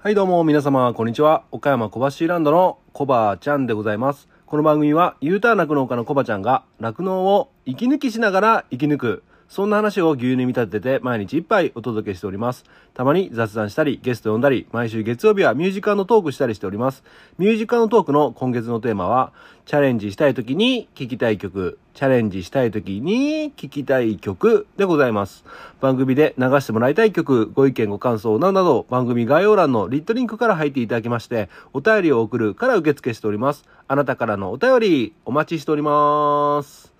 はいどうも皆様こんにちは。岡山小橋ランドのコバちゃんでございます。この番組は U ターン酪農家のコバちゃんが酪農を息抜きしながら生き抜くそんな話を牛乳に見立てて毎日一杯お届けしております。たまに雑談したり、ゲスト呼んだり、毎週月曜日はミュージカルのトークしたりしております。ミュージカルのトークの今月のテーマは、チャレンジしたい時に聴きたい曲、チャレンジしたい時に聴きたい曲でございます。番組で流してもらいたい曲、ご意見ご感想などなど、番組概要欄のリットリンクから入っていただきまして、お便りを送るから受付しております。あなたからのお便り、お待ちしております。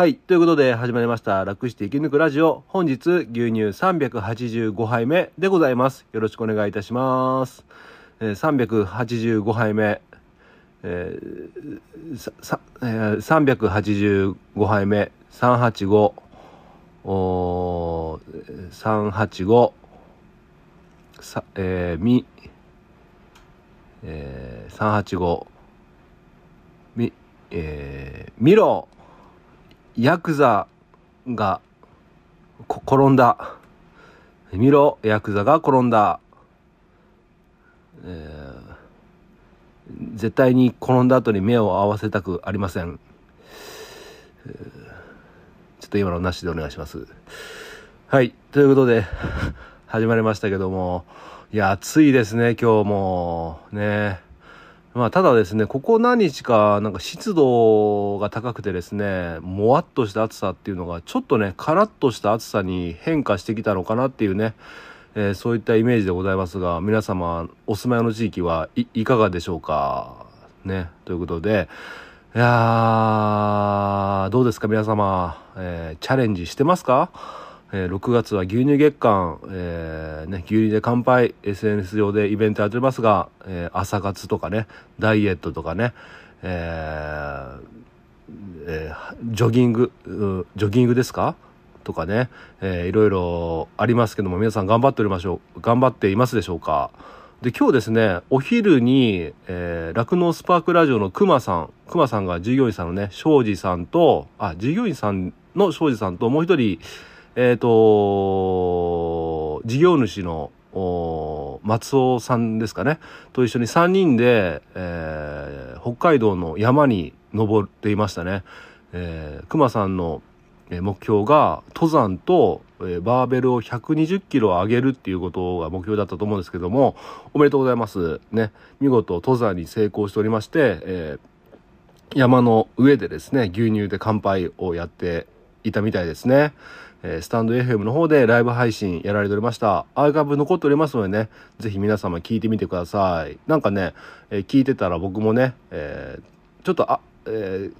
はい。ということで始まりました。楽して生き抜くラジオ。本日牛乳385杯目でございます。よろしくお願いいたします。えー、385杯目。えー、さ、えー、385杯目。385。お385。さ、えー、み、えー、385。み、えー、ミロヤクザが転んだ。見ろ、ヤクザが転んだ。えー、絶対に転んだ後に目を合わせたくありません。ちょっと今のなしでお願いします。はい。ということで、始まりましたけども、いや、暑いですね、今日も。ね。まあ、ただですね、ここ何日か、なんか湿度が高くてですね、もわっとした暑さっていうのが、ちょっとね、カラッとした暑さに変化してきたのかなっていうね、えー、そういったイメージでございますが、皆様、お住まいの地域はいかがでしょうか？ね、ということで、いやー、どうですか皆様、えー、チャレンジしてますか？えー、6月は牛乳月間、えー、ね、牛乳で乾杯、SNS 上でイベントやっておりますが、えー、朝活とかね、ダイエットとかね、ええー、ジョギング、ジョギングですか？とかね、えー、いろいろありますけども、皆さん頑張っておりましょう、頑張っていますでしょうか？で、今日ですね、お昼に、えー、スパークラジオの熊さん、熊さんが従業員さんのね、庄司さんと、あ、従業員さんの庄司さんともう一人、えっ、ー、と、事業主の松尾さんですかね、と一緒に3人で、えー、北海道の山に登っていましたね。えー、熊さんの目標が登山と、えー、バーベルを120キロ上げるっていうことが目標だったと思うんですけども、おめでとうございます。ね。見事登山に成功しておりまして、えー、山の上でですね、牛乳で乾杯をやっていたみたいですね。えスタンド FM の方でライブ配信やられておりました。アーカイブ残っておりますのでね、ぜひ皆様聞いてみてください。なんかね、えー、聞いてたら僕もね、えー、ちょっと、あ、え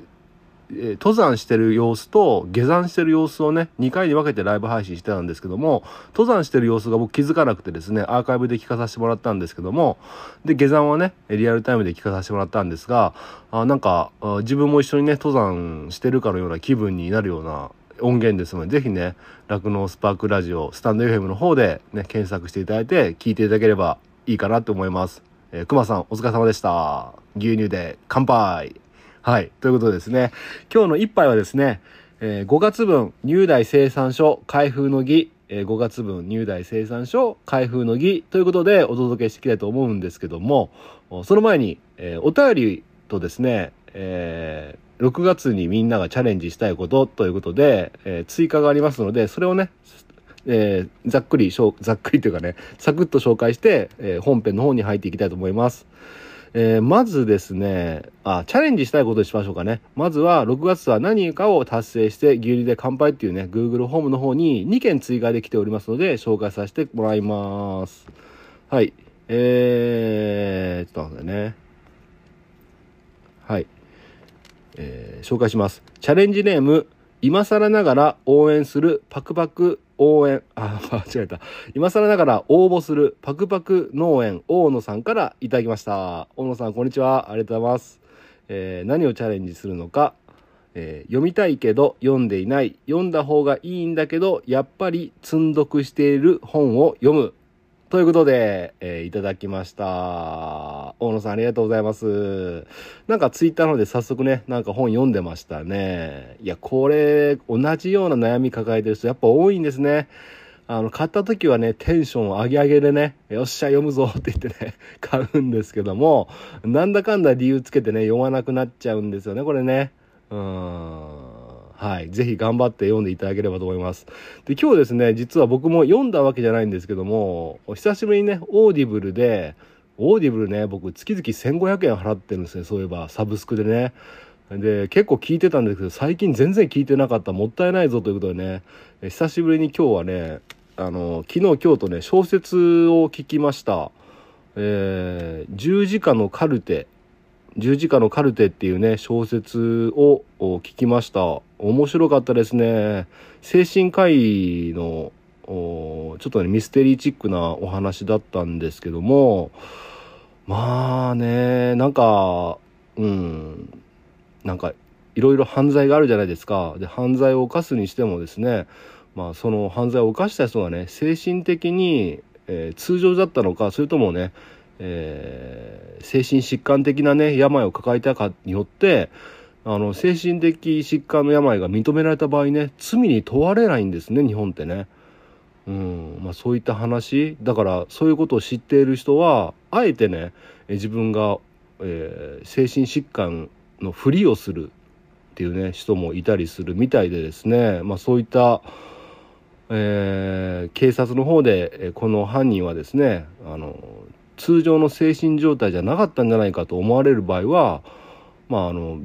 ー、登山してる様子と下山してる様子をね、2回に分けてライブ配信してたんですけども、登山してる様子が僕気づかなくてですね、アーカイブで聞かさせてもらったんですけども、で、下山はね、リアルタイムで聞かさせてもらったんですが、あなんか、自分も一緒にね、登山してるかのような気分になるような音源ですので、ぜひね、酪農スパークラジオ、スタンド FM の方でね、検索していただいて、聞いていただければいいかなと思います。えー、熊さん、お疲れ様でした。牛乳で乾杯はい。ということでですね、今日の一杯はですね、えー、5月分、入代生産所開封の儀、えー、5月分入代生産所開封の儀ということでお届けしていきたいと思うんですけども、その前に、えー、お便りとですね、えー、6月にみんながチャレンジしたいことということで、えー、追加がありますので、それをね、えー、ざっくり、ざっくりというかね、サクッと紹介して、えー、本編の方に入っていきたいと思います。えー、まずですね、あ、チャレンジしたいことにしましょうかね。まずは、6月は何かを達成して、牛乳で乾杯っていうね、Google ホームの方に2件追加できておりますので、紹介させてもらいます。はい。えー、ちょっと待ってね。はい。えー、紹介します。チャレンジネーム、今更ながら応援するパクパク応援、あ、間違えた。今更ながら応募するパクパク農園大野さんからいただきました。大野さん、こんにちは。ありがとうございます。えー、何をチャレンジするのか、えー、読みたいけど読んでいない、読んだ方がいいんだけど、やっぱり積んどくしている本を読む。ということで、えー、いただきました。大野さんありがとうございます。なんかツイッターので早速ね、なんか本読んでましたね。いや、これ、同じような悩み抱えてる人やっぱ多いんですね。あの、買った時はね、テンションを上げ上げでね、よっしゃ、読むぞって言ってね、買うんですけども、なんだかんだ理由つけてね、読まなくなっちゃうんですよね、これね。うん。はい。ぜひ頑張って読んでいただければと思います。で、今日ですね、実は僕も読んだわけじゃないんですけども、久しぶりにね、オーディブルで、オーディブルね、僕月々1500円払ってるんですね、そういえば、サブスクでね。で、結構聞いてたんですけど、最近全然聞いてなかった。もったいないぞということでね、久しぶりに今日はね、あの、昨日今日とね、小説を聞きました。えー、十字架のカルテ、十字架のカルテっていうね、小説を聞きました。面白かったですね。精神科医の、ちょっとね、ミステリーチックなお話だったんですけども、まあね、なんか、うん、なんか、いろいろ犯罪があるじゃないですか。で、犯罪を犯すにしてもですね、まあ、その犯罪を犯した人がね、精神的に、えー、通常だったのか、それともね、えー、精神疾患的なね、病を抱えたかによって、あの、精神的疾患の病が認められた場合ね、罪に問われないんですね、日本ってね。うん、まあそういった話。だから、そういうことを知っている人は、あえてね、自分が、えー、精神疾患のふりをするっていうね、人もいたりするみたいでですね、まあそういった、えー、警察の方でこの犯人はですねあの通常の精神状態じゃなかったんじゃないかと思われる場合はまああの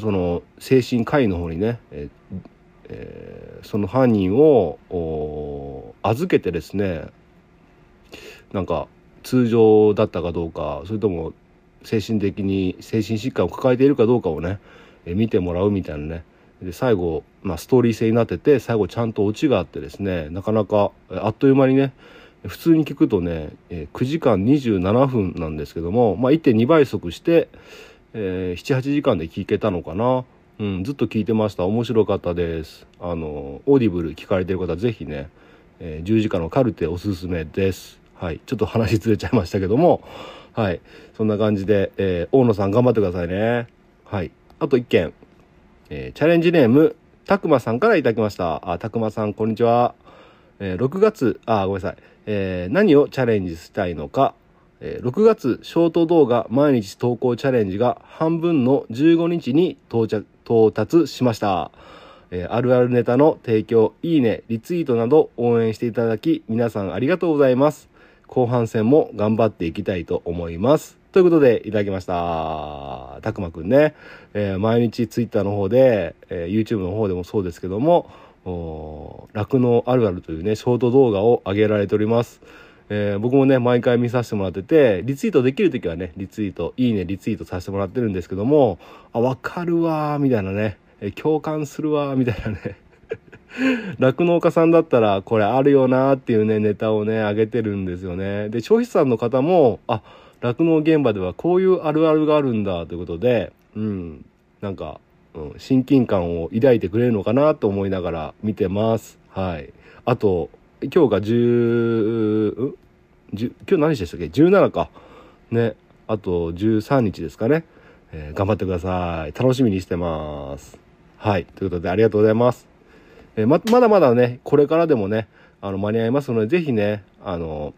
その精神科医の方にね、えー、その犯人を預けてですねなんか通常だったかどうかそれとも精神的に精神疾患を抱えているかどうかをね、え見てもらうみたいなね。で最後、まあ、ストーリー性になってて最後ちゃんとオチがあってですねなかなかあっという間にね普通に聞くとね、え9時間27分なんですけども、まあ、1.2倍速して、えー、78時間で聞けたのかな、うん、ずっと聞いてました。面白かったです。あのオーディブル聞かれてる方ぜひね、えー、十字架のカルテおすすめです。はい。ちょっと話ずれちゃいましたけども。はい。そんな感じで、えー、大野さん頑張ってくださいね。はい。あと1件。えー、チャレンジネーム、たくまさんからいただきました。あ、たくまさん、こんにちは。え、6月、あ、ごめんなさい。えー、何をチャレンジしたいのか。えー、6月、ショート動画毎日投稿チャレンジが半分の15日に到着、到達しました。あるあるネタの提供、いいね、リツイートなど応援していただき、皆さんありがとうございます。後半戦も頑張っていきたいと思います。ということで、いただきました。たくまくんね、えー、毎日ツイッターの方で、えー、YouTube の方でもそうですけども、酪農あるあるというね、ショート動画を上げられております。えー、僕もね、毎回見させてもらってて、リツイートできるときはね、リツイート、いいね、リツイートさせてもらってるんですけども、あ、わかるわー、みたいなね、え共感するわー、みたいなね。酪農家さんだったら、これあるよなーっていうね、ネタをね、上げてるんですよね。で、消費者さんの方も、あ、酪農現場ではこういうあるあるがあるんだということで、うん、なんか、うん、親近感を抱いてくれるのかなと思いながら見てます。はい。あと、今日が10、ん？今日何日でしたっけ ?17 か。ね。あと13日ですかね。えー、頑張ってください。楽しみにしてます。はい。ということでありがとうございます。えー、ま、まだまだね、これからでもね、あの、間に合いますので、ぜひね、あの、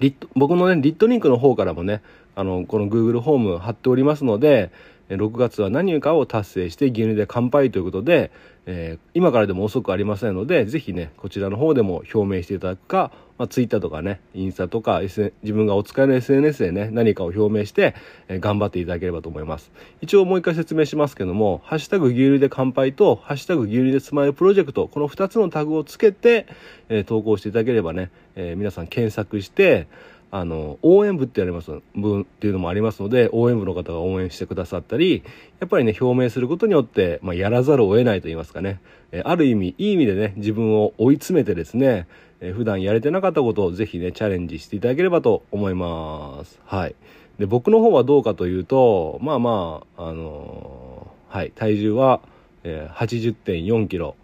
リット、僕のね、リットリンクの方からもね、あの、この Google ホーム貼っておりますので、6月は何かを達成して牛乳で乾杯ということで、えー、今からでも遅くありませんので、ぜひね、こちらの方でも表明していただくか、まあ、Twitter とかね、インスタとか、S、自分がお使いの SNS でね、何かを表明して、えー、頑張っていただければと思います。一応もう一回説明しますけども、ハッシュタグ牛乳で乾杯と、ハッシュタグ牛乳でスマイルプロジェクト、この2つのタグをつけて、えー、投稿していただければね、え皆さん検索して、あの、応援部ってあります、部っていうのもありますので、応援部の方が応援してくださったり、やっぱりね、表明することによって、まあ、やらざるを得ないと言いますかね、えある意味、いい意味でね、自分を追い詰めてですね、え普段やれてなかったことをぜひね、チャレンジしていただければと思います。はい。で、僕の方はどうかというと、まあまあ、あのー、はい、体重は、えー、80.4キロ。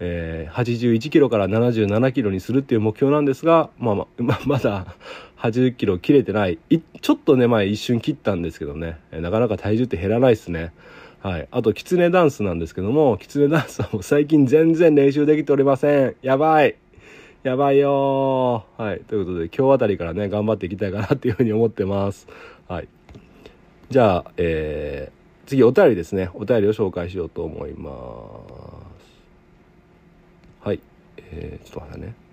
えー、81キロから77キロにするっていう目標なんですが、まあまあ、まだ80キロ切れてない。いちょっとね、前一瞬切ったんですけどね、なかなか体重って減らないですね。はい。あと、キツネダンスなんですけども、キツネダンスはもう最近全然練習できておりません。やばい。やばいよはい。ということで、今日あたりからね、頑張っていきたいかなっていうふうに思ってます。はい。じゃあ、えー、次、お便りですね。お便りを紹介しようと思います。はい。えー、ちょっと待ってね。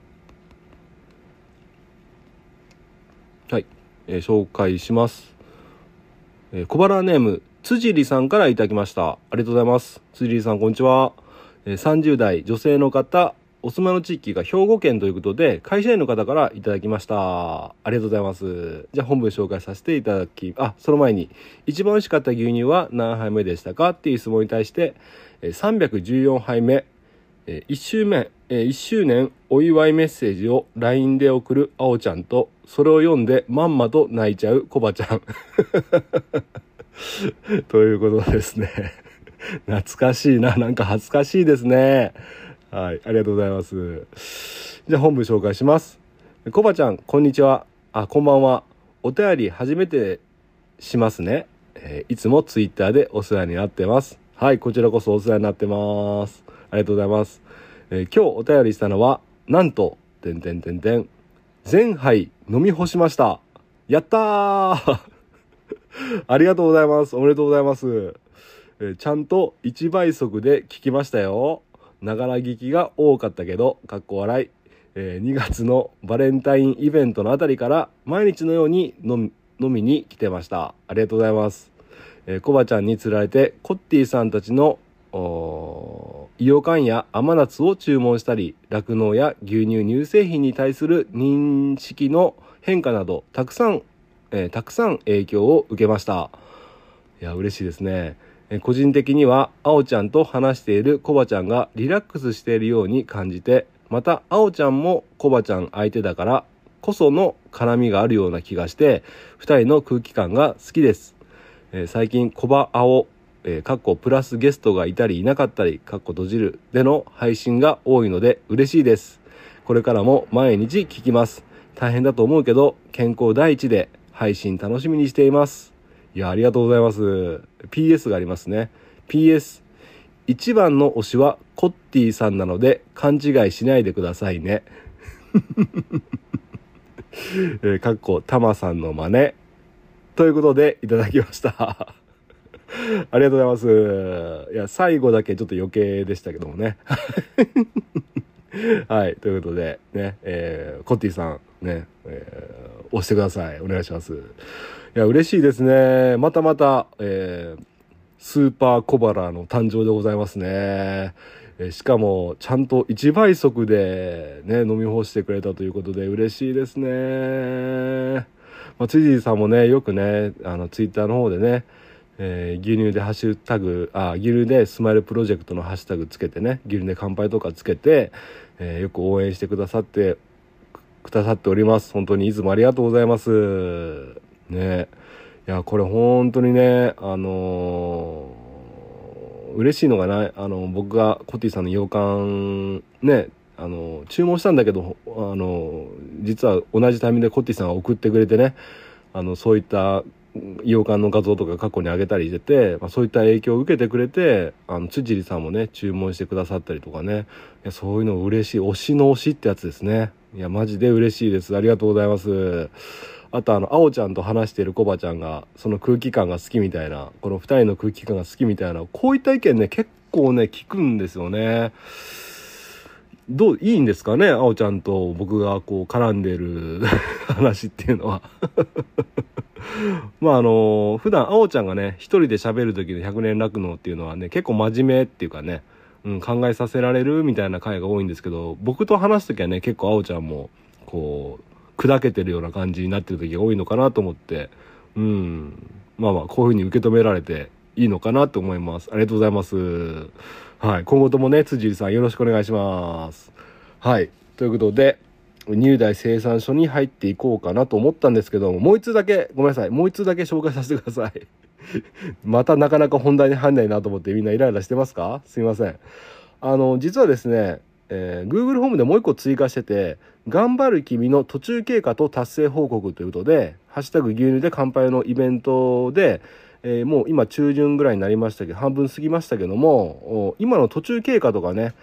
はい。えー、紹介します。えー、小腹ネーム、辻里さんからいただきました。ありがとうございます。辻里さん、こんにちは。えー、30代女性の方、お住まいの地域が兵庫県ということで、会社員の方からいただきました。ありがとうございます。じゃあ本文紹介させていただき、あ、その前に、一番美味しかった牛乳は何杯目でしたか？っていう質問に対して、314杯目、1周目、1周年お祝いメッセージを LINE で送るあおちゃんと、それを読んでまんまと泣いちゃうコバちゃん。ということですね。懐かしいな。なんか恥ずかしいですね。はい。ありがとうございます。じゃあ本部紹介します。コバちゃん、こんにちは。あ、こんばんは。お便り初めてしますね。えー、いつもツイッターでお世話になってます。はい。こちらこそお世話になってます。ありがとうございます。えー、今日お便りしたのは、なんと、てんてんてんてん、全杯飲み干しました。やったー ありがとうございます。おめでとうございます。え、ちゃんと1倍速で聞きましたよ。ながら聞きが多かったけど、かっこ笑い。えー、2月のバレンタインイベントのあたりから毎日のように飲みに来てました。ありがとうございます。えー、コバちゃんに釣られて、コッティさんたちのイオカンや甘夏を注文したり、酪農や牛乳乳製品に対する認識の変化など、たくさん、えー、たくさん影響を受けました。いや、嬉しいですね。えー、個人的には、あおちゃんと話しているコバちゃんがリラックスしているように感じて、また、あおちゃんもコバちゃん相手だからこその絡みがあるような気がして、二人の空気感が好きです。えー、最近、コバアオえー、かっこプラスゲストがいたりいなかったり、かっこ閉じるでの配信が多いので嬉しいです。これからも毎日聞きます。大変だと思うけど、健康第一で配信楽しみにしています。いや、ありがとうございます。PS がありますね。PS。一番の推しはコッティさんなので勘違いしないでくださいね。えー、かっこタマさんの真似。ということでいただきました。ありがとうございます。いや、最後だけちょっと余計でしたけどもね。はい。ということで、ね、えー、コッティさん、ね、えー、押してください。お願いします。いや、嬉しいですね。またまた、えー、スーパー小腹の誕生でございますね。えしかも、ちゃんと1倍速でね、飲み干してくれたということで嬉しいですね。まあ、辻さんもね、よくね、あの、ツイッターの方でね、えー、牛乳でハッシュタグあ牛乳でスマイルプロジェクトのハッシュタグつけてね牛乳で乾杯とかつけて、えー、よく応援してくださってくださっております。本当にいつもありがとうございます。ね。いやこれ本当にねあのー、嬉しいのがなあの僕がコティさんの洋館ねあの注文したんだけどあの実は同じタイミングでコッティさんが送ってくれてねあのそういった洋館の画像とか過去に上げたりしてて、まあ、そういった影響を受けてくれてあの辻里さんもね注文してくださったりとかね。いやそういうの嬉しい。推しの推しってやつですね。いやマジで嬉しいです。ありがとうございます。あとあのあおちゃんと話してるコバちゃんがその空気感が好きみたいなこの2人の空気感が好きみたいなこういった意見ね結構ね聞くんですよね。どう、いいんですかねあおちゃんと僕がこう絡んでる 話っていうのは。まああの普段あおちゃんがね一人で喋る時の百年楽能っていうのはね結構真面目っていうかね、うん、考えさせられるみたいな回が多いんですけど僕と話す時はね結構あおちゃんもこう砕けてるような感じになってる時が多いのかなと思ってうんまあまあこういうふうに受け止められていいのかなと思います。ありがとうございます。はい今後ともね辻さんよろしくお願いします。はいということで入大生産所に入っていこうかなと思ったんですけども、もう一つだけ、ごめんなさい、もう一つだけ紹介させてください。またなかなか本題に入んないなと思ってみんなイライラしてますか？すいません。あの、実はですね、えー、Google ホームでもう一個追加してて、頑張る君の途中経過と達成報告ということで、ハッシュタグ牛乳で乾杯のイベントで、えー、もう今中旬ぐらいになりましたけど、半分過ぎましたけども、今の途中経過とかね、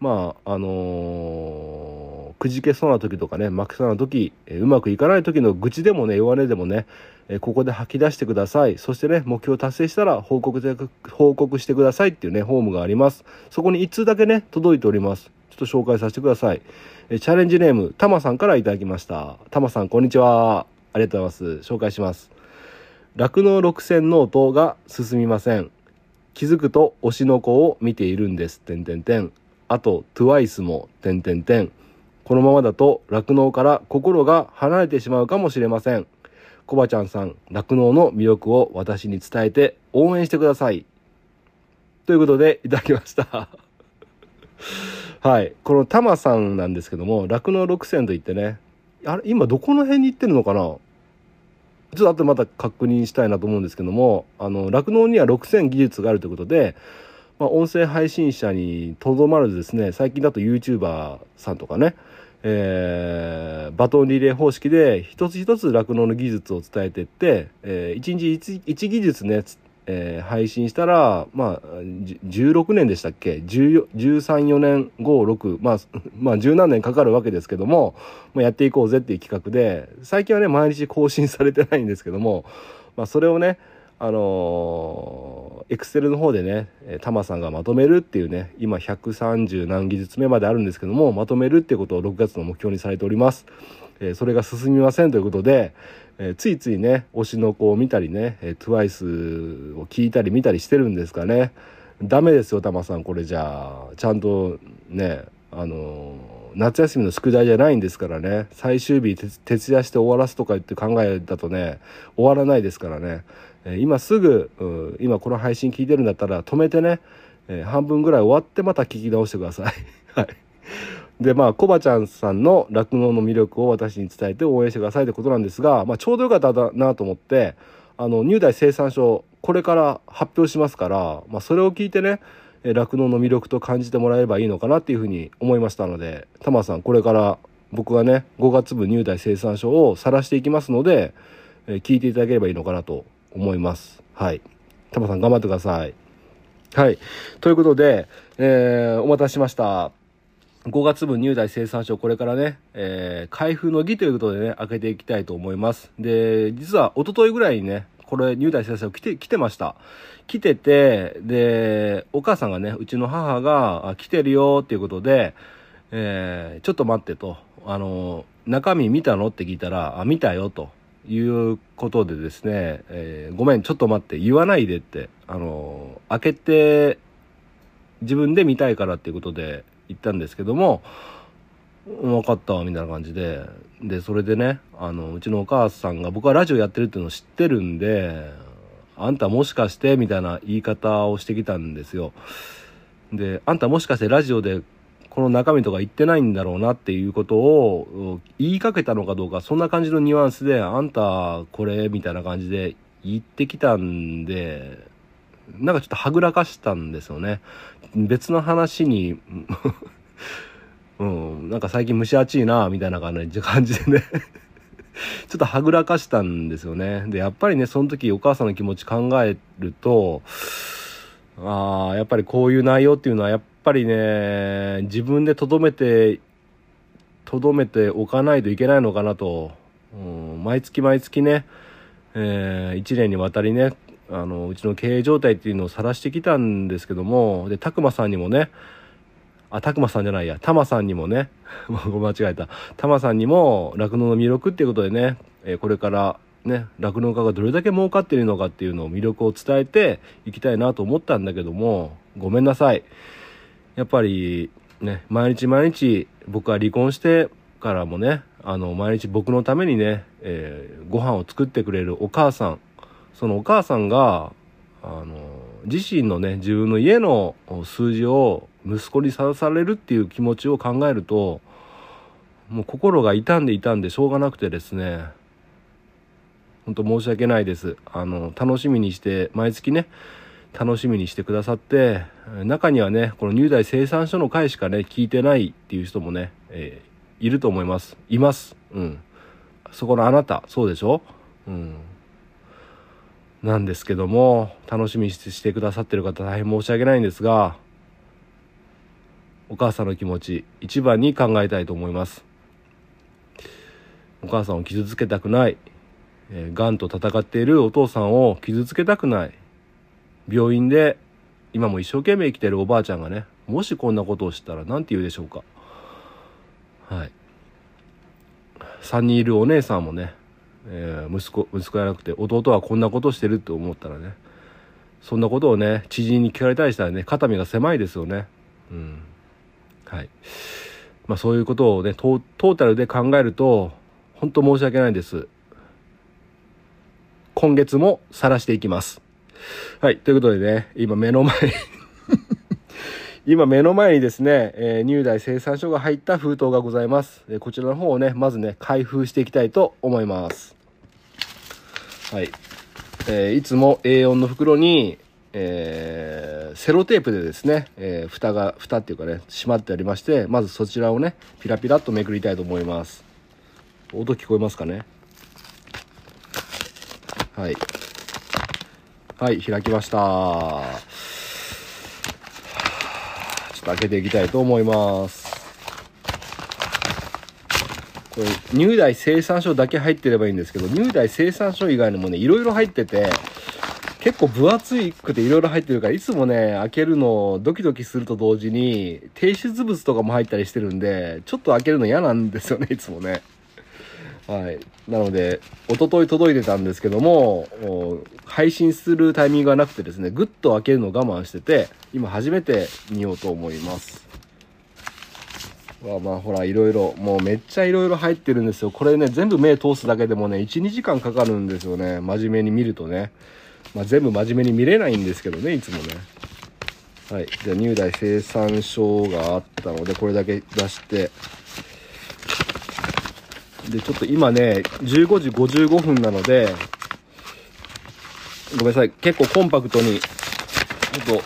まあ、あのーくじけそうな時とかね負けそうな時、えうまくいかない時の愚痴でもね弱音でもね、えここで吐き出してください。そしてね目標達成したら報告で報告してくださいっていうねフォームがあります。そこに1通だけね届いております。ちょっと紹介させてください、えチャレンジネームたくまさんからいただきました。たくまさんこんにちは。ありがとうございます。紹介します。酪農六線ノートが進みません。気づくと推しの子を見ているんです。点点点。あと、トゥワイスも、点点点。このままだと酪農から心が離れてしまうかもしれません。コバちゃんさん、酪農の魅力を私に伝えて応援してください。ということで、いただきました。はい。このタマさんなんですけども、酪農6選といってね、あれ、今どこの辺に行ってるのかな？ちょっと後でまた確認したいなと思うんですけども、あの、酪農には6000技術があるということで、まあ、音声配信者にとどまらずですね、最近だと YouTuber さんとかね、えー、バトンリレー方式で一つ一つ酪農の技術を伝えていって、えー、1日 1, 1技術ね、えー、配信したら、まあ、16年でしたっけ ?13、4年、5、6、まあ、まあ、十何年かかるわけですけども、まあ、やっていこうぜっていう企画で、最近はね、毎日更新されてないんですけども、まあ、それをね、あのエクセルの方でね、タマさんがまとめるっていうね、今130何技術目まであるんですけども、まとめるっていうことを6月の目標にされております。えー、それが進みませんということで、えー、ついついね推しの子を見たりね、えー、TWICE を聞いたり見たりしてるんですかね。ダメですよタマさん。これじゃあちゃんとねあの夏休みの宿題じゃないんですからね。最終日徹夜して終わらすとか言って考えだとね終わらないですからね、今すぐ、今この配信聞いてるんだったら止めてね、え半分ぐらい終わってまた聞き直してください。はいで、まあ、コバちゃんさんの酪農の魅力を私に伝えて応援してくださいってことなんですが、まあ、ちょうどよかったなと思って、あの、入代生産書、これから発表しますから、まあ、それを聞いてね、酪農の魅力と感じてもらえればいいのかなっていうふうに思いましたので、タマさん、これから僕がね、5月分入代生産書を晒していきますので、え聞いていただければいいのかなと思います。はい。タマさん、頑張ってください。はい。ということで、えー、お待たせしました。5月分入代生産書これからね、えー、開封の儀ということでね、開けていきたいと思います。で、実は一昨日ぐらいにね、これ入代生産書来て、来てました。来てて、で、お母さんがね、うちの母が、来てるよっていうことで、えー、ちょっと待ってと、あの、中身見たの？って聞いたら、あ、見たよということでですね、えー、ごめん、ちょっと待って、言わないでって、あの、開けて、自分で見たいからっていうことで、行ったんですけども、分かったみたいな感じで、で、それでね、あの、うちのお母さんが僕はラジオやってるっていうのを知ってるんで、あんたもしかしてみたいな言い方をしてきたんですよ。で、あんたもしかしてラジオでこの中身とか言ってないんだろうなっていうことを言いかけたのかどうか、そんな感じのニュアンスで、あんたこれみたいな感じで言ってきたんで、なんかちょっとはぐらかしたんですよね。別の話に うん、なんか最近蒸し暑いな、みたいな感じでね ちょっとはぐらかしたんですよね。で、やっぱりね、その時お母さんの気持ち考えると、ああ、やっぱりこういう内容っていうのは、やっぱりね、自分で留めて、留めておかないといけないのかなと、うん、毎月毎月ね、えー、1年にわたりね、あのうちの経営状態っていうのを晒してきたんですけどもで拓磨さんにもねあ拓磨さんじゃないやタマさんにもね ご間違えた。タマさんにも酪農の魅力っていうことでね、えこれからね酪農家がどれだけ儲かっているのかっていうのを魅力を伝えていきたいなと思ったんだけどもごめんなさい。やっぱりね毎日毎日僕は離婚してからもねあの毎日僕のためにね、えー、ご飯を作ってくれるお母さんそのお母さんが、あの、自身のね、自分の家の数字を息子にさらされるっていう気持ちを考えると、もう心が痛んで痛んでしょうがなくてですね、本当申し訳ないです。あの、楽しみにして、毎月ね、楽しみにしてくださって、中にはね、この入代生産所の回しかね、聞いてないっていう人もね、えー、いると思います。います。うん。そこのあなた、そうでしょ？うん。なんですけども楽しみにしてくださってる方大変申し訳ないんですがお母さんの気持ち一番に考えたいと思いますお母さんを傷つけたくない、えー、癌と戦っているお父さんを傷つけたくない病院で今も一生懸命生きてるおばあちゃんがねもしこんなことをしたら何て言うでしょうか。はい。3人いるお姉さんもね、えー、息子息子じゃなくて弟はこんなことしてるって思ったらねそんなことをね知人に聞かれたりしたらね肩身が狭いですよね。うん。はい。まあそういうことをねトータルで考えると本当申し訳ないです。今月も晒していきます。はいということでね今目の前 今目の前にですね、えー、入大生産書が入った封筒がございます、えー、こちらの方をねまずね開封していきたいと思います。はい、えー、いつも A4 の袋に、えー、セロテープでですね、えー、蓋が蓋っていうかね閉まってありましてまずそちらをねピラピラっとめくりたいと思います。音聞こえますかね？はい。はい開きましたちょっと開けていきたいと思います。これ、入大生産書だけ入ってればいいんですけど、入大生産書以外にもね、いろいろ入ってて、結構分厚くていろいろ入ってるから、いつもね、開けるのドキドキすると同時に、提出物とかも入ったりしてるんで、ちょっと開けるの嫌なんですよね、いつもね。はい。なので、おととい届いてたんですけども、配信するタイミングがなくてですね、ぐっと開けるのを我慢してて、今初めて見ようと思います。まあまあほら、いろいろ、もうめっちゃいろいろ入ってるんですよ。これね、全部目通すだけでもね、1、2時間かかるんですよね。真面目に見るとね。まあ全部真面目に見れないんですけどね、いつもね。はい。じゃあ、入大生産書があったので、これだけ出して、で、ちょっと今ね、15時55分なので、ごめんなさい。結構コンパクトに、ちょっと、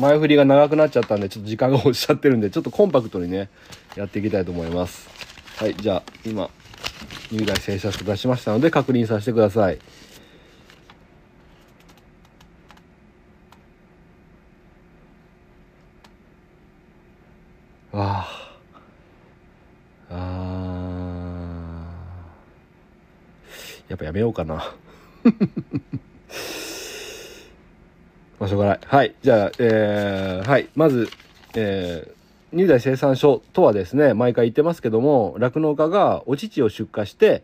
前振りが長くなっちゃったんで、ちょっと時間が押しちゃってるんで、ちょっとコンパクトにね、やっていきたいと思います。はい、じゃあ、今、入来正社書出しましたので、確認させてください。ああ。やっぱやめようかな。まあ、しょうがない。はい。じゃあ、えー、はい。まず、えー、入大生産所とはですね、毎回言ってますけども、酪農家がお乳を出荷して、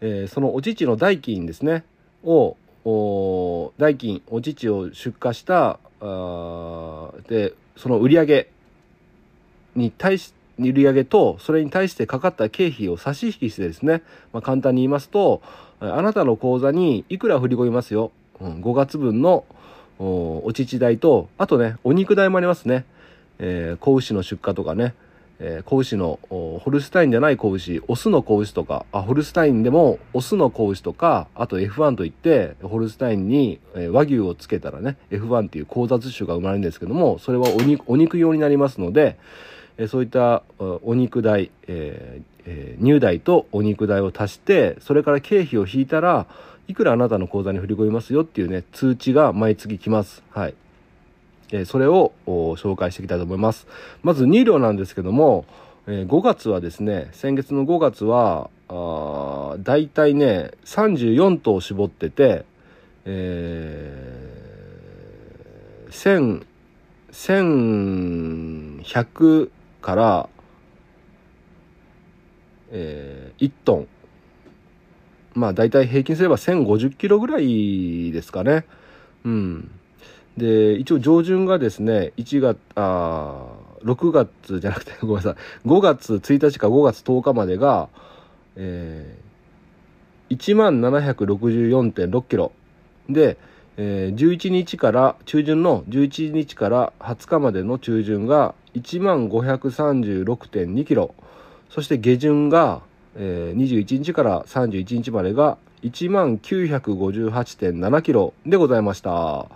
えー、そのお乳の代金ですね、を、お代金、お乳を出荷した、あで、その売上に対し、売上と、それに対してかかった経費を差し引きしてですね、まあ、簡単に言いますと、あなたの口座にいくら振り込みますよ。うん、5月分のおお乳代と、あとね、お肉代もありますね。えー、子牛の出荷とかね、えー、子牛のホルスタインじゃない子牛、オスの子牛とか、あ、ホルスタインでもオスの子牛とか、あと F1 といって、ホルスタインに、和牛をつけたらね、F1 っていう交雑種が生まれるんですけども、それはお肉用になりますので、そういったお肉代、えーえ、入代とお肉代を足してそれから経費を引いたらいくらあなたの口座に振り込みますよっていうね通知が毎月来ます。はい。えー、それを紹介していきたいと思います。まず2両なんですけども、えー、5月はですね、先月の5月は、あ大体ね、34頭絞ってて、えー、1100から、えー、1トン。まあ大体平均すれば1050キロぐらいですかね。うん。で、一応上旬がですね、1月、あ6月じゃなくて、ごめんなさい。5月1日か5月10日までが、えー、1764.6キロ。で、11日から中旬の11日から20日までの中旬が1万536.2キロ。そして下旬が、えー、21日から31日までが1万958.7キロでございました。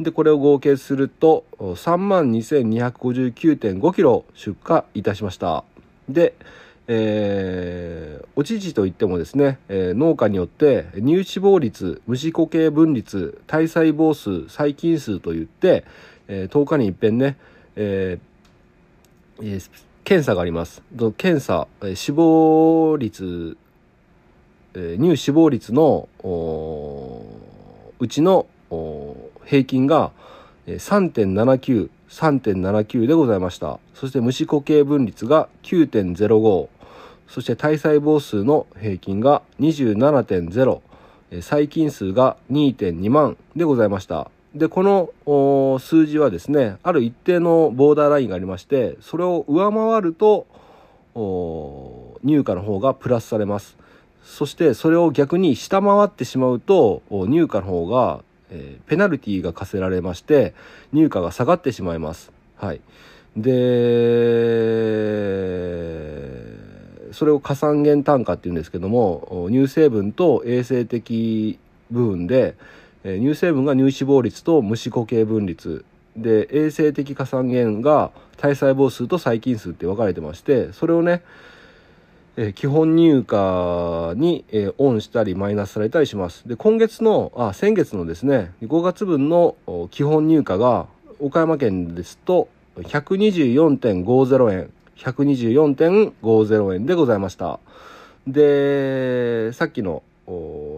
でこれを合計すると3万2259.5キロ出荷いたしました。でえー、お乳といってもですね、えー、農家によって乳脂肪率虫固形分率体細胞数細菌数といって、えー、10日に一遍ね、えー、検査があります。検査、え死亡率、え乳死亡率のうちの平均が3.79、3.79でございました。そして虫固形分率が9.05、そして体細胞数の平均が27.0、細菌数が2.2万でございました。で、この数字はですね、ある一定のボーダーラインがありまして、それを上回ると、入荷の方がプラスされます。そしてそれを逆に下回ってしまうと、入荷の方が、えー、ペナルティが課せられまして、入荷が下がってしまいます。はい。で、それを加算減単価っていうんですけども、乳成分と衛生的部分で、え乳成分が乳脂肪率と虫固形分率。で衛生的加算源が体細胞数と細菌数って分かれてましてそれをね、え基本入荷に、えオンしたりマイナスされたりします。で今月のあ先月のですね5月分の基本入荷が岡山県ですと124.50円。124.50円でございました。でさっきの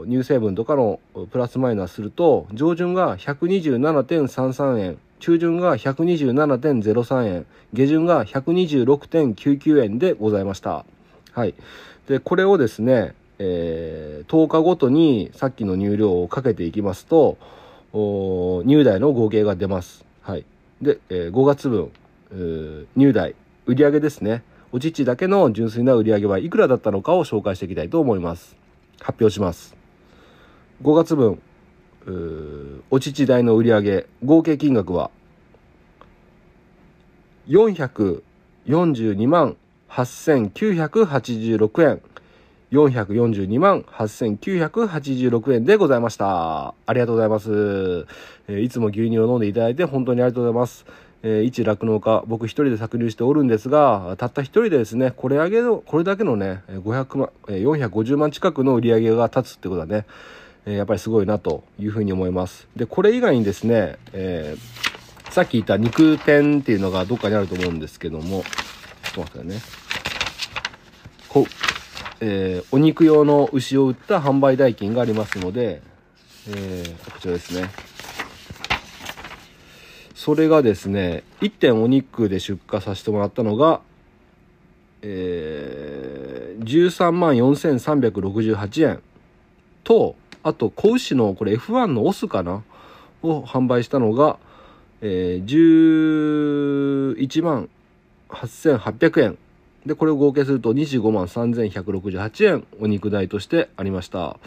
乳成分とかのプラスマイナスすると上旬が127.33円中旬が127.03円下旬が126.99円でございました。はい。でこれをですね、えー、10日ごとにさっきの入量をかけていきますと入代の合計が出ます。はい。で、えー、5月分入代売上ですねお乳だけの純粋な売上はいくらだったのかを紹介していきたいと思います発表します。5月分、お乳代の売上合計金額は、442万8986円。442万8986円でございました。ありがとうございます。えー、いつも牛乳を飲んでいただいて本当にありがとうございます。えー、一酪農家、僕一人で搾乳しておるんですが、たった一人でですね、これ上げの、これだけのね、500万、450万近くの売り上げが立つってことはね、えー、やっぱりすごいなというふうに思います。で、これ以外にですね、えー、さっき言った肉店っていうのがどっかにあると思うんですけども、ちょっと待ってね。こえー、お肉用の牛を売った販売代金がありますので、え、こちらですね。それがですね、1点お肉で出荷させてもらったのが、えー、13万4368円と、あと、子牛のこれ F1 のオスかな？を販売したのが、えー、11万8800円。で、これを合計すると25万3168円お肉代としてありました。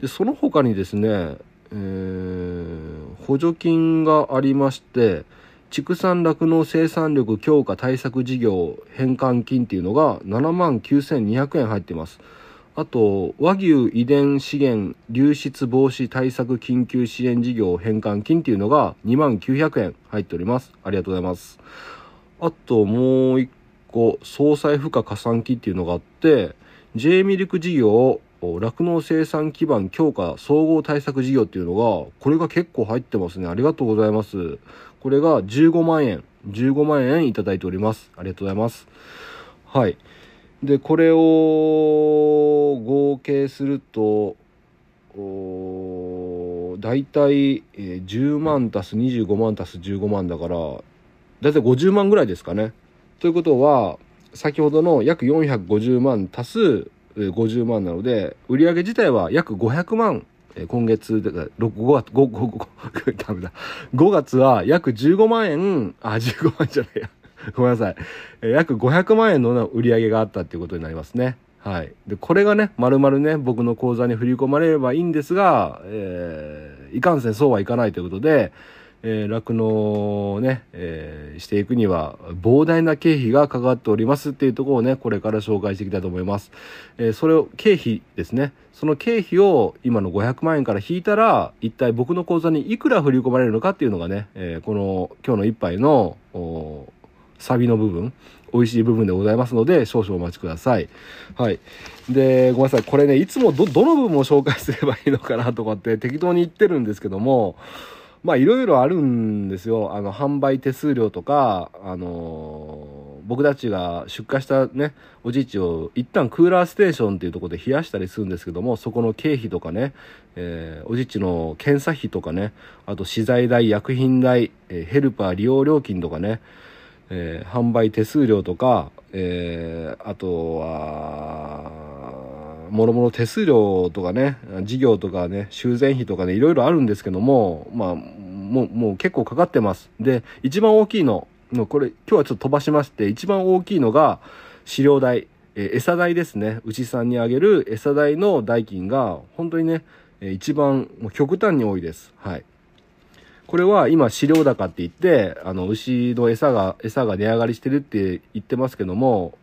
で、その他にですね、えー、補助金がありまして、畜産酪農生産力強化対策事業返還金っていうのが7万9200円入ってます。あと、和牛遺伝資源流出防止対策緊急支援事業返還金っていうのが2万900円入っております。ありがとうございます。あと、もう一個、総裁負荷加算金っていうのがあって、J ミルク事業酪農生産基盤強化総合対策事業っていうのが、これが結構入ってますね。ありがとうございます。これが15万円、15万円いただいております。ありがとうございます。はい。で、これを合計すると、大体、10万足す25万足す15万だから、大体50万ぐらいですかね。ということは、先ほどの約450万足す50万なので、売上自体は約500万、え今月、だから5月、5、5、5、ダメだ。5月は約15万円、あ、15万じゃないや。ごめんなさい。え約500万円の売り上げがあったっていうことになりますね。はい。で、これがね、まるまるね、僕の口座に振り込まれればいいんですが、えー、いかんせんそうはいかないということで、酪農をね、えー、していくには膨大な経費がかかっておりますっていうところをね、これから紹介していきたいと思います。えー、それを、経費ですね。その経費を今の500万円から引いたら、一体僕の口座にいくら振り込まれるのかっていうのがね、えこの今日の一杯の、サビの部分、美味しい部分でございますので、少々お待ちください。はい。で、ごめんなさい。これね、いつもど、どの部分を紹介すればいいのかなとかって適当に言ってるんですけども、まあいろいろあるんですよ。あの、販売手数料とか、あの僕たちが出荷したねおじいちを一旦クーラーステーションっていうところで冷やしたりするんですけどもそこの経費とかね、えー、おじいちの検査費とかねあと資材代薬品代、えー、ヘルパー利用料金とかね、えー、販売手数料とか、えー、あとはもろもろ手数料とかね事業とかね修繕費とかねいろいろあるんですけどもまあもうもう結構かかってます。で一番大きいののこれ今日はちょっと飛ばしまして一番大きいのが飼料代、え餌代ですね。牛さんにあげる餌代の代金が本当にね一番極端に多いです。はい。これは今飼料高って言ってあの牛の餌が餌が値上がりしてるって言ってますけども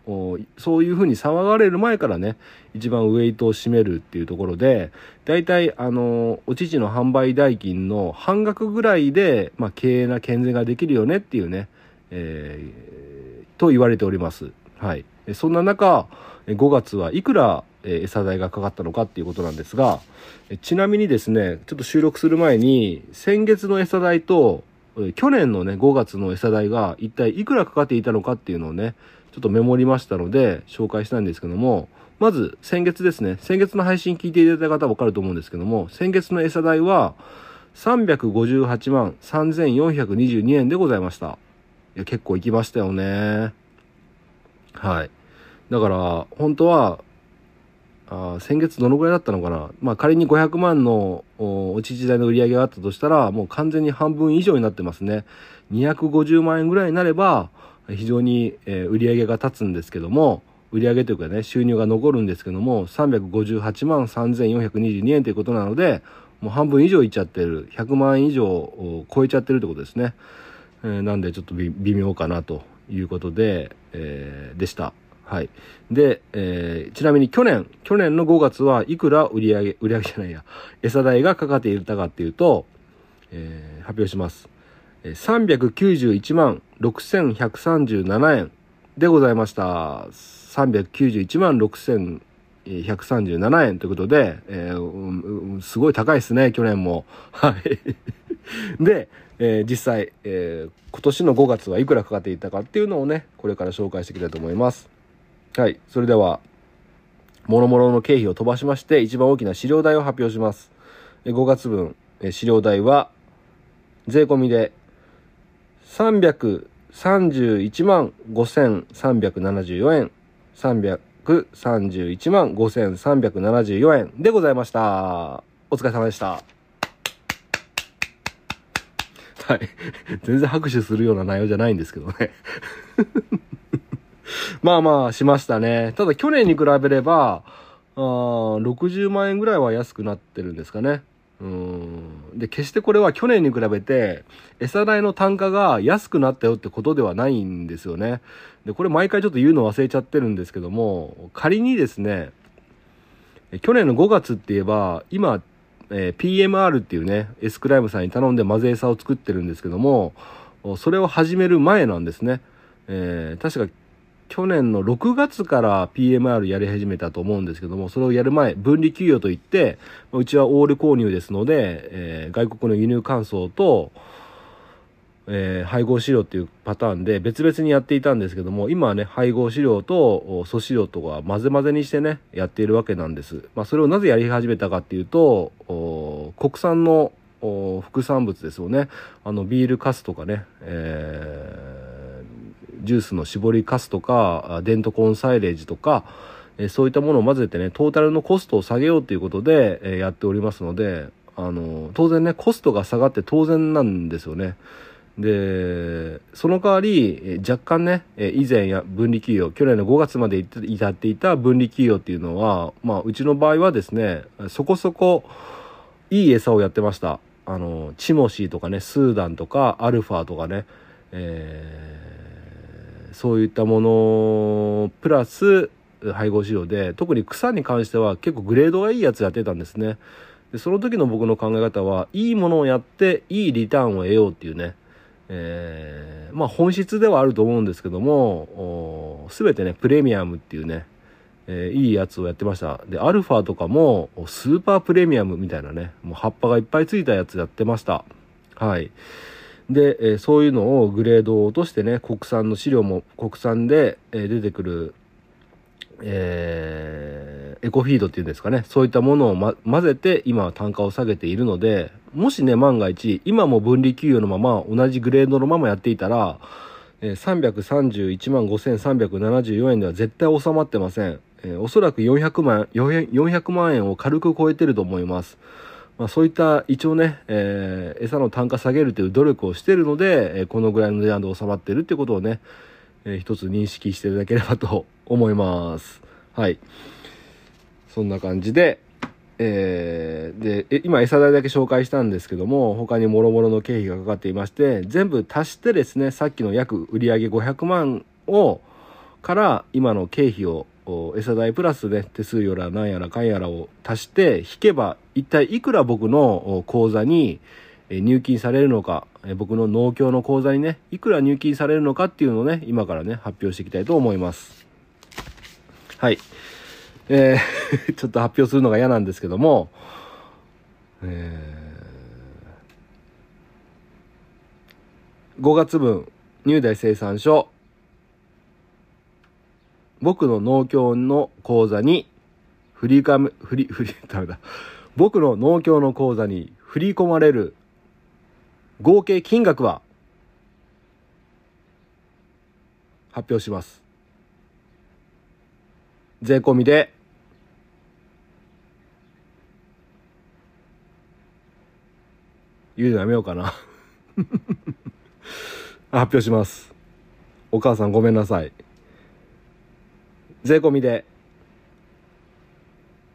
そういうふうに騒がれる前からね一番ウエイトを占めるっていうところで大体あのお乳の販売代金の半額ぐらいで、まあ、経営な健全ができるよねっていうねえー、と言われております。はい。そんな中、5月はいくらえ餌代がかかったのかっていうことなんですが、ちなみにですね、ちょっと収録する前に、先月の餌代と、去年のね、5月の餌代が一体いくらかかっていたのかっていうのをね、ちょっとメモりましたので、紹介したいんですけども、まず先月ですね、先月の配信聞いていただいた方はわかると思うんですけども、先月の餌代は358万3422円でございました。いや、結構行きましたよね。はい。だから、本当は、あ先月どのぐらいだったのかな？まあ仮に500万のおち時代の売り上げがあったとしたら、もう完全に半分以上になってますね。250万円ぐらいになれば、非常に、えー、売り上げが立つんですけども、売り上げというかね、収入が残るんですけども、358万3422円ということなので、もう半分以上いっちゃってる。100万円以上を超えちゃってるってことですね。えー、なんでちょっと微妙かなということで、えー、でした。はい。で、えー、ちなみに去年、去年の5月はいくら売り上げ、売り上げじゃないや、餌代がかかっていたかっていうと、えー、発表します。391万6137円でございました。391万6137円ということで、えーうん、すごい高いですね、去年も。はい。で、えー、実際、えー、今年の5月はいくらかかっていたかっていうのをね、これから紹介していきたいと思います。はい。それでは、諸々の経費を飛ばしまして、一番大きな飼料代を発表します。5月分、飼料代は、税込みで、331万5374円、331万5374円でございました。お疲れ様でした。はい。全然拍手するような内容じゃないんですけどね。まあまあ、しましたね。ただ去年に比べれば、あ60万円ぐらいは安くなってるんですかね。うんで決してこれは去年に比べて餌代の単価が安くなったよってことではないんですよね。でこれ毎回ちょっと言うの忘れちゃってるんですけども仮にですね去年の5月って言えば今えー、PMR っていうね、エスクライムさんに頼んで混ぜ餌を作ってるんですけども、それを始める前なんですね。えー、確か去年の6月から PMR やり始めたと思うんですけども、それをやる前、分離給与といって、うちはオール購入ですので、えー、外国の輸入乾燥と、えー、配合飼料っていうパターンで別々にやっていたんですけども今はね配合飼料と素飼料とか混ぜ混ぜにしてねやっているわけなんです、まあ、それをなぜやり始めたかっていうと国産の副産物ですよね。あのビールカスとかね、えー、ジュースの絞りカスとかデントコーンサイレージとかえそういったものを混ぜてねトータルのコストを下げようということで、えやっておりますのであの当然ねコストが下がって当然なんですよね。で、その代わり、若干ね、以前や分離企業、去年の5月まで至っていた分離企業っていうのは、まあ、うちの場合はですね、そこそこいい餌をやってました。あの、チモシーとかね、スーダンとか、アルファとかね、えー、そういったもの、プラス、配合飼料で、特に草に関しては結構グレードがいいやつやってたんですね。で、その時の僕の考え方は、いいものをやって、いいリターンを得ようっていうね、えー、まあ本質ではあると思うんですけども、すべてね、プレミアムっていうね、えー、いいやつをやってました。で、アルファとかも、スーパープレミアムみたいなね、もう葉っぱがいっぱいついたやつやってました。はい。で、え、そういうのをグレードを落としてね国産の飼料も国産で、え、出てくる、えー、エコフィードっていうんですかね。そういったものを、ま、混ぜて今は単価を下げているのでもしね万が一今も分離給与のまま同じグレードのままやっていたら、えー、331万5374円では絶対収まってません、え、おそらく400万 ,400 万円を軽く超えてると思います。まあ、そういった一応ね、えー、餌の単価下げるという努力をしているので、えー、このぐらいの値段で収まっているってことをね、えー、一つ認識していただければと思います。はい。そんな感じで、えー、で、今餌代だけ紹介したんですけども、他に諸々の経費がかかっていまして、全部足してですね、さっきの約売上500万を、から今の経費を餌代プラスね、手数料やら何やらかんやらを足して引けば、一体いくら僕の口座に入金されるのか、僕の農協の口座にね、いくら入金されるのかっていうのをね、今からね、発表していきたいと思います。はい。えー ちょっと発表するのが嫌なんですけども、えー、5月分、入大生産書、僕の農協の口座に振りかめ、振り、振り、ダメだ。僕の農協の口座に振り込まれる合計金額は？発表します。税込みで言うのやめようかな 発表します。お母さんごめんなさい。税込みで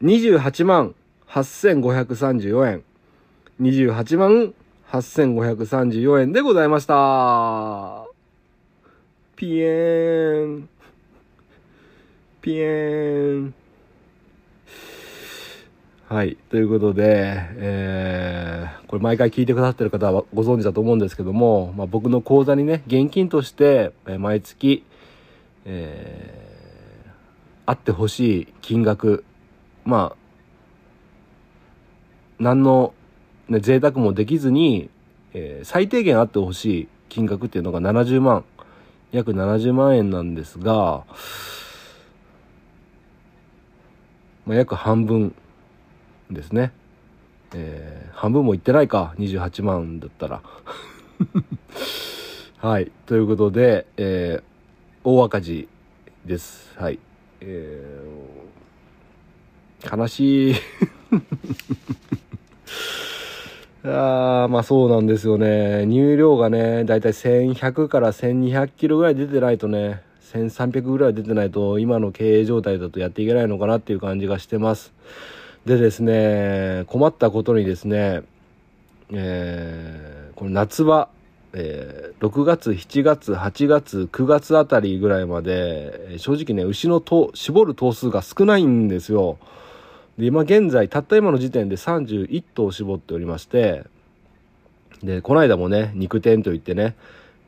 28万8534円。28万8534円でございました。ピエーン。ピエーン。はい。ということで、えー、これ毎回聞いてくださってる方はご存知だと思うんですけども、まあ、僕の口座にね、現金として、え毎月、えーあってほしい金額まあ何の、ね、贅沢もできずに、えー、最低限あってほしい金額っていうのが70万。約70万円なんですが、まあ、約半分ですね、えー、半分もいってないか。28万だったら。はい。ということで、えー、大赤字です。はい。えー、悲しい。あまあそうなんですよね。乳量がね、だいたい1100から1200キロぐらい出てないとね、1300ぐらい出てないと今の経営状態だとやっていけないのかなっていう感じがしてます。でですね、困ったことにですね、えー、この夏場、えー、6月、7月、8月、9月あたりぐらいまで、正直ね、牛のと絞る頭数が少ないんですよ。で、今現在、たった今の時点で31頭絞っておりまして、で、この間もね、肉店といってね、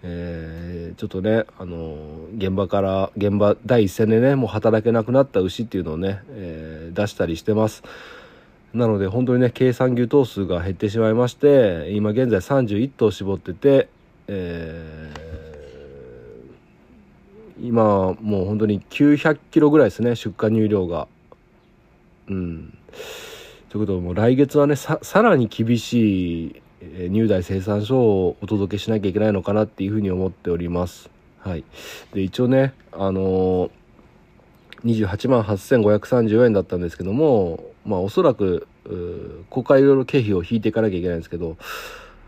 えー、ちょっとね、あのー、現場から、現場第一線でね、もう働けなくなった牛っていうのをね、えー、出したりしてます。なので本当にね計算牛頭数が減ってしまいまして今現在31頭絞ってて、えー、今もう本当に900キロぐらいですね出荷乳量が。うん、ということでもう来月はねさらに厳しい乳代生産書をお届けしなきゃいけないのかなっていうふうに思っております。はい、で一応ねあのー28万8534円だったんですけども、まあおそらく、公開用の経費を引いていかなきゃいけないんですけど、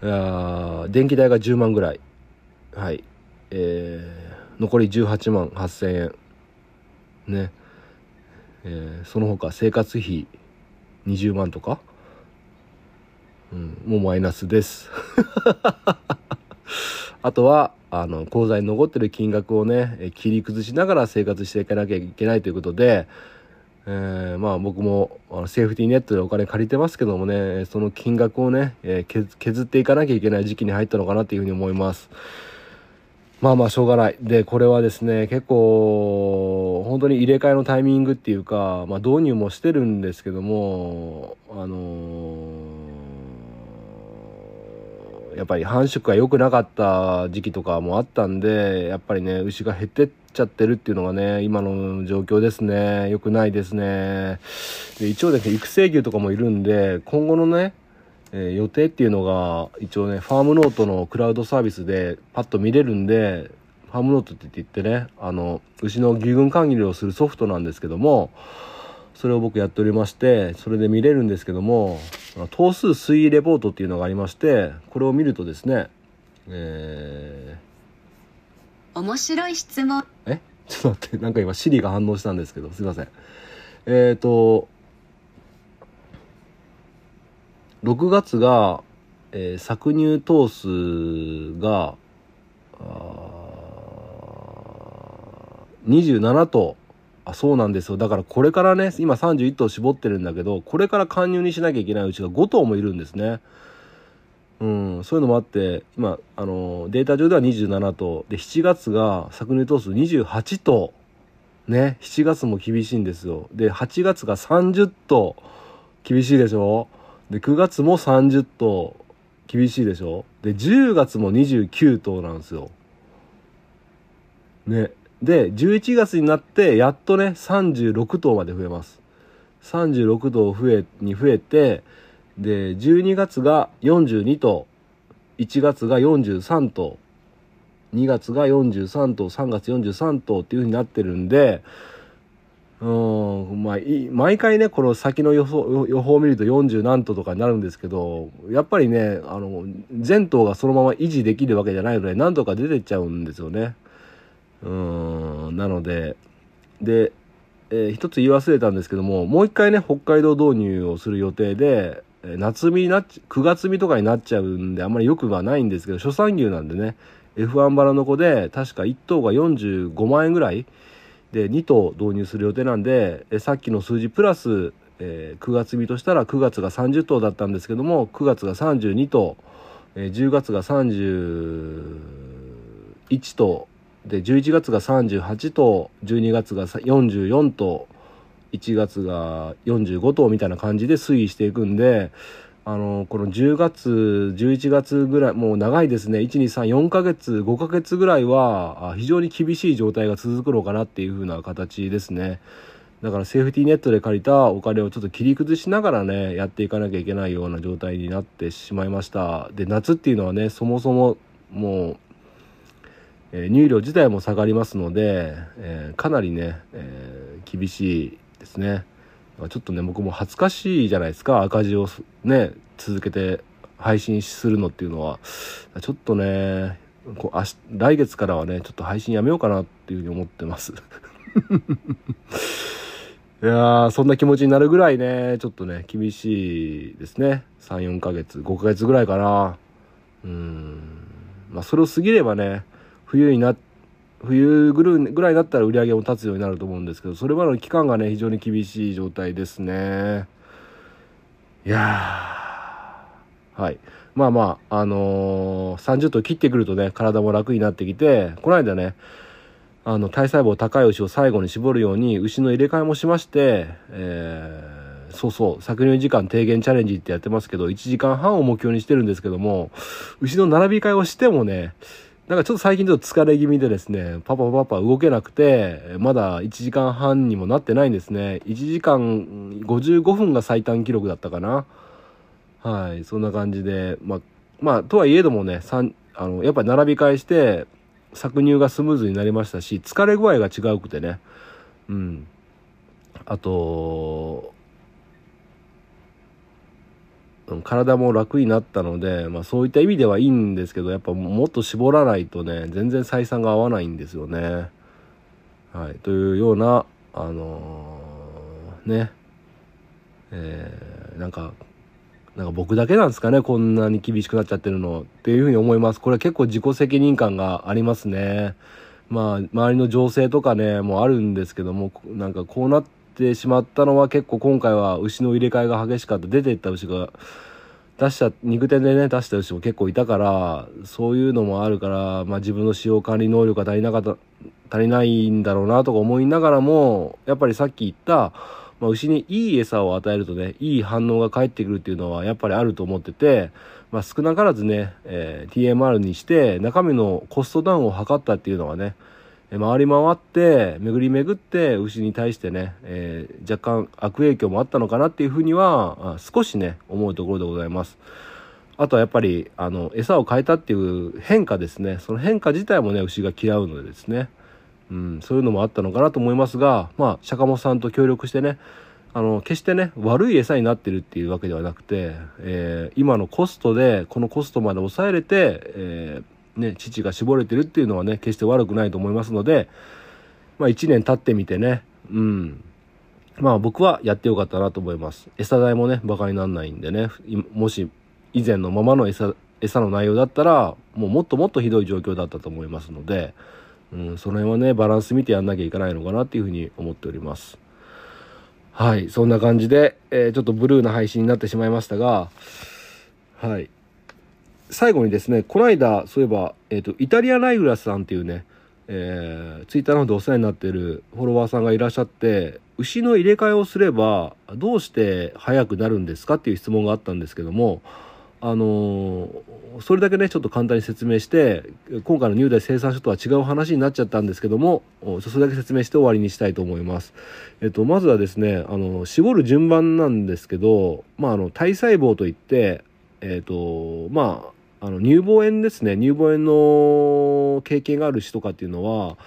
い電気代が10万ぐらい。はい。えー、残り18万8000円。ね。えー、その他生活費20万とか、うん、もうマイナスです。あとは、あの、口座に残ってる金額をね、切り崩しながら生活していかなきゃいけないということで、えー、まあ僕もあのセーフティーネットでお金借りてますけどもね、その金額をね、え、削っていかなきゃいけない時期に入ったのかなっていうふうに思います。まあまあしょうがない。で、これはですね、結構、本当に入れ替えのタイミングっていうか、まあ導入もしてるんですけども、あのーやっぱり繁殖が良くなかった時期とかもあったんで、やっぱりね、牛が減ってっちゃってるっていうのがね、今の状況ですね。良くないですね。で、一応ですね、育成牛とかもいるんで、今後のね、えー、予定っていうのが、一応ね、ファームノートのクラウドサービスでパッと見れるんで、ファームノートって言ってね、あの、牛の牛群管理をするソフトなんですけども、それを僕やっておりまして、それで見れるんですけども、頭数推移レポートっていうのがありまして、これを見るとですね、えー、面白い質問。え？ちょっと待って、なんか今、シリが反応したんですけど、すいません。えっ、ー、と、6月が、えー、搾乳頭数が、27頭。あ、そうなんですよ。だからこれからね、今31頭絞ってるんだけど、これから加入にしなきゃいけないうちが5頭もいるんですね。うん、そういうのもあって、今、あの、データ上では27頭。で、7月が搾乳頭数28頭。ね、7月も厳しいんですよ。で、8月が30頭。厳しいでしょ？で、9月も30頭。厳しいでしょ？で、10月も29頭なんですよ。ね。で、11月になって、やっとね、36頭まで増えます。36頭増え、に増えて、で、12月が42頭、1月が43頭、2月が43頭、3月43頭っていう風になってるんで、うん、まあ、毎回ね、この先の予想、予報を見ると40何頭とかになるんですけど、やっぱりね、あの、全頭がそのまま維持できるわけじゃないので、何とか出てっちゃうんですよね。うんなのでで、えー、一つ言い忘れたんですけどももう一回ね北海道導入をする予定で夏見になっ9月見とかになっちゃうんであんまりよくはないんですけど初産牛なんでね F1 バラの子で確か1頭が45万円ぐらいで2頭導入する予定なんでえさっきの数字プラス、えー、9月見としたら9月が30頭だったんですけども9月が32頭、えー、10月が31頭で11月が38頭12月が44頭1月が45頭みたいな感じで推移していくんであのこの10月11月ぐらいもう長いですね。1234ヶ月5ヶ月ぐらいは非常に厳しい状態が続くのかなっていう風な形ですね。だからセーフティーネットで借りたお金をちょっと切り崩しながらねやっていかなきゃいけないような状態になってしまいました。で夏っていうのはねそもそももうえ乳量自体も下がりますので、えー、かなりね、えー、厳しいですね。ちょっとね、僕も恥ずかしいじゃないですか、赤字をね、続けて配信するのっていうのは。ちょっとね、こう来月からはね、ちょっと配信やめようかなっていうふうに思ってます。いやー、そんな気持ちになるぐらいね、ちょっとね、厳しいですね。3、4ヶ月、5ヶ月ぐらいかな。うん。まあ、それを過ぎればね、冬になって冬ぐらいだったら売り上げも立つようになると思うんですけどそれまでの期間がね非常に厳しい状態ですね。いやはい。まあまああのー、30頭切ってくるとね体も楽になってきてこの間ねあの体細胞高い牛を最後に絞るように牛の入れ替えもしまして、えー、そうそう搾乳時間低減チャレンジってやってますけど1時間半を目標にしてるんですけども牛の並び替えをしてもねなんかちょっと最近ちょっと疲れ気味でですね、パパパパ動けなくて、まだ1時間半にもなってないんですね。1時間55分が最短記録だったかな。はい、そんな感じで、まあ、まあ、とはいえどもね、あの、やっぱり並び替えして、搾乳がスムーズになりましたし、疲れ具合が違うくてね。うん。あと、体も楽になったので、まあ、そういった意味ではいいんですけどやっぱもっと絞らないとね全然採算が合わないんですよね。はい、というようなあのー、ねえー、なんかなんか僕だけなんですかねこんなに厳しくなっちゃってるのっていうふうに思いますこれ結構自己責任感がありますね。まあ周りの情勢とかねもあるんですけどもなんかこうなっててしまったのは結構今回は牛の入れ替えが激しかった。出ていった牛が出した肉店でね出した牛も結構いたからそういうのもあるから、まあ、自分の使用管理能力が足りなかった足りないんだろうなとか思いながらもやっぱりさっき言ったまあ、牛にいい餌を与えるとねいい反応が返ってくるっていうのはやっぱりあると思ってて、まあ、少なからずね、えー、TMR にして中身のコストダウンを図ったっていうのはね回り回って巡り巡って牛に対してね、えー、若干悪影響もあったのかなっていうふうには少しね思うところでございます。あとはやっぱりあの餌を変えたっていう変化ですねその変化自体もね牛が嫌うのでですね、うん、そういうのもあったのかなと思いますがまあ釈迦本さんと協力してねあの決してね悪い餌になってるっていうわけではなくて、えー、今のコストでこのコストまで抑えれて、えー、ね、父が絞れてるっていうのはね決して悪くないと思いますので、まあ、1年経ってみてねうん。まあ僕はやってよかったなと思います。餌代もねバカにならないんでねもし以前のままの餌餌の内容だったらもうもっともっとひどい状況だったと思いますので、うん、その辺はねバランス見てやんなきゃいけないのかなっていうふうに思っております。はいそんな感じで、えー、ちょっとブルーな配信になってしまいましたがはい。最後にですねこの間そういえば、えーと、イタリアナイグラスさんっていうねえー、ツイッターの方でお世話になってるフォロワーさんがいらっしゃって牛の入れ替えをすればどうして速くなるんですかっていう質問があったんですけどもあのそれだけねちょっと簡単に説明して今回の入代生産所とは違う話になっちゃったんですけどもそれだけ説明して終わりにしたいと思います。えっと、まずはですねあの絞る順番なんですけど、まあ、あの体細胞といって、えっとまあ、あの乳房炎ですね。乳房炎の経験がある人とかっていうのは、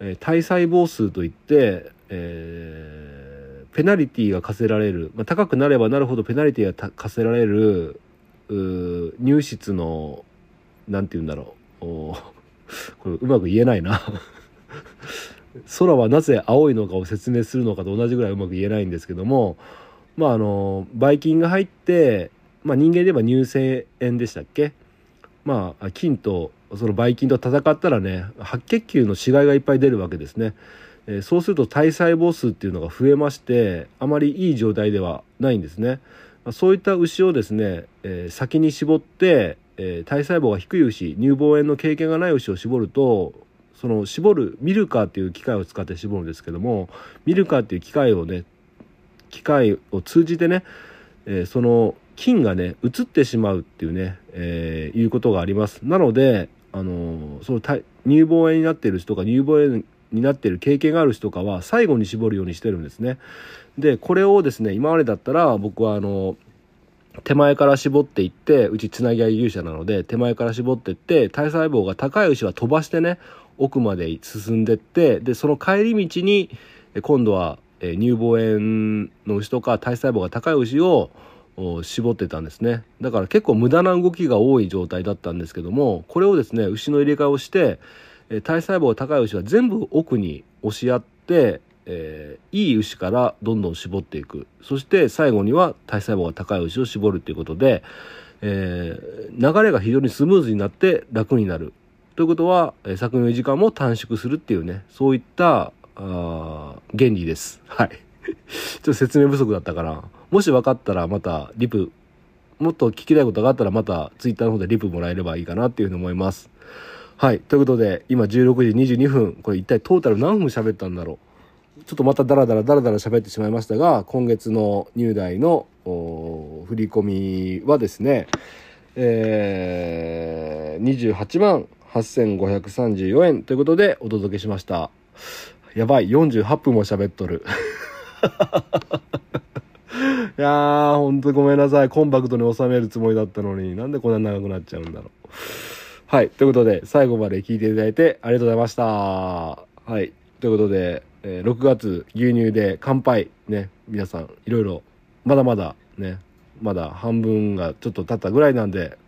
えー、体細胞数といって、えー、ペナリティが課せられる、まあ、高くなればなるほどペナリティが課せられる乳室の何て言うんだろう。これうまく言えないな。空はなぜ青いのかを説明するのかと同じぐらいうまく言えないんですけどもまああのばい菌が入って、まあ、人間で言えば乳腺炎でしたっけ？まあ菌とそのばい菌と戦ったらね白血球の死骸がいっぱい出るわけですね。えそうすると体細胞数っていうのが増えましてあまりいい状態ではないんですね。そういった牛をですね、えー、先に絞って、えー、体細胞が低い牛乳房炎の経験がない牛を絞るとその絞るミルカーっていう機械を使って絞るんですけどもミルカーっていう機械をね機械を通じてね、えー、その菌がね移ってしまうっていうね、えー、いうことがありますなのであのその乳房炎になっている人とか乳房炎になっている経験がある人とかは最後に絞るようにしてるんですね。でこれをですね今までだったら僕はあの手前から絞っていってうちつなぎ合い牛舎なので手前から絞っていって体細胞が高い牛は飛ばしてね奥まで進んでいってでその帰り道に今度は乳房炎の牛とか体細胞が高い牛を絞ってたんですねだから結構無駄な動きが多い状態だったんですけどもこれをですね牛の入れ替えをして体細胞が高い牛は全部奥に押し合ってえー、いい牛からどんどん絞っていくそして最後には体細胞が高い牛を絞るということで、えー、流れが非常にスムーズになって楽になるということは、えー、搾乳時間も短縮するっていうねそういったあ原理です。はい。ちょっと説明不足だったから、もし分かったらまたリプ、もっと聞きたいことがあったらまたツイッターの方でリプもらえればいいかなっていうふうに思います。はい。ということで、今16時22分。これ一体トータル何分喋ったんだろう？ちょっとまたダラダラダラダラ喋ってしまいましたが、今月の入代の振り込みはですね、えー、28万8534円ということでお届けしました。やばい、48分も喋っとる。いやー、ほんとごめんなさい。コンパクトに収めるつもりだったのに、なんでこんな長くなっちゃうんだろう。はい。ということで、最後まで聞いていただいてありがとうございました。はい。ということで、えー、6月牛乳で乾杯ね皆さんいろいろまだまだねまだ半分がちょっと経ったぐらいなんで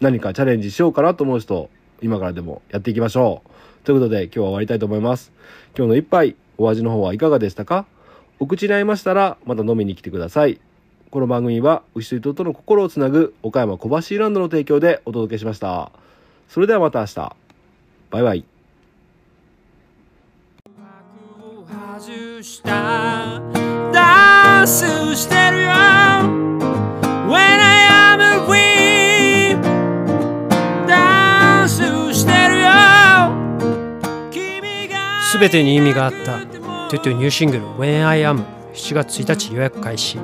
何かチャレンジしようかなと思う人今からでもやっていきましょうということで今日は終わりたいと思います今日の一杯お味の方はいかがでしたか？お口に合いましたらまた飲みに来てください。この番組は牛と人との心をつなぐ岡山小橋ランドの提供でお届けしました。それではまた明日。バイバイ。した。ダンスしてるよ。When I am a queen ダンスしてるよ。すべてに意味があったというニューシングル When I am 7月1日予約開始。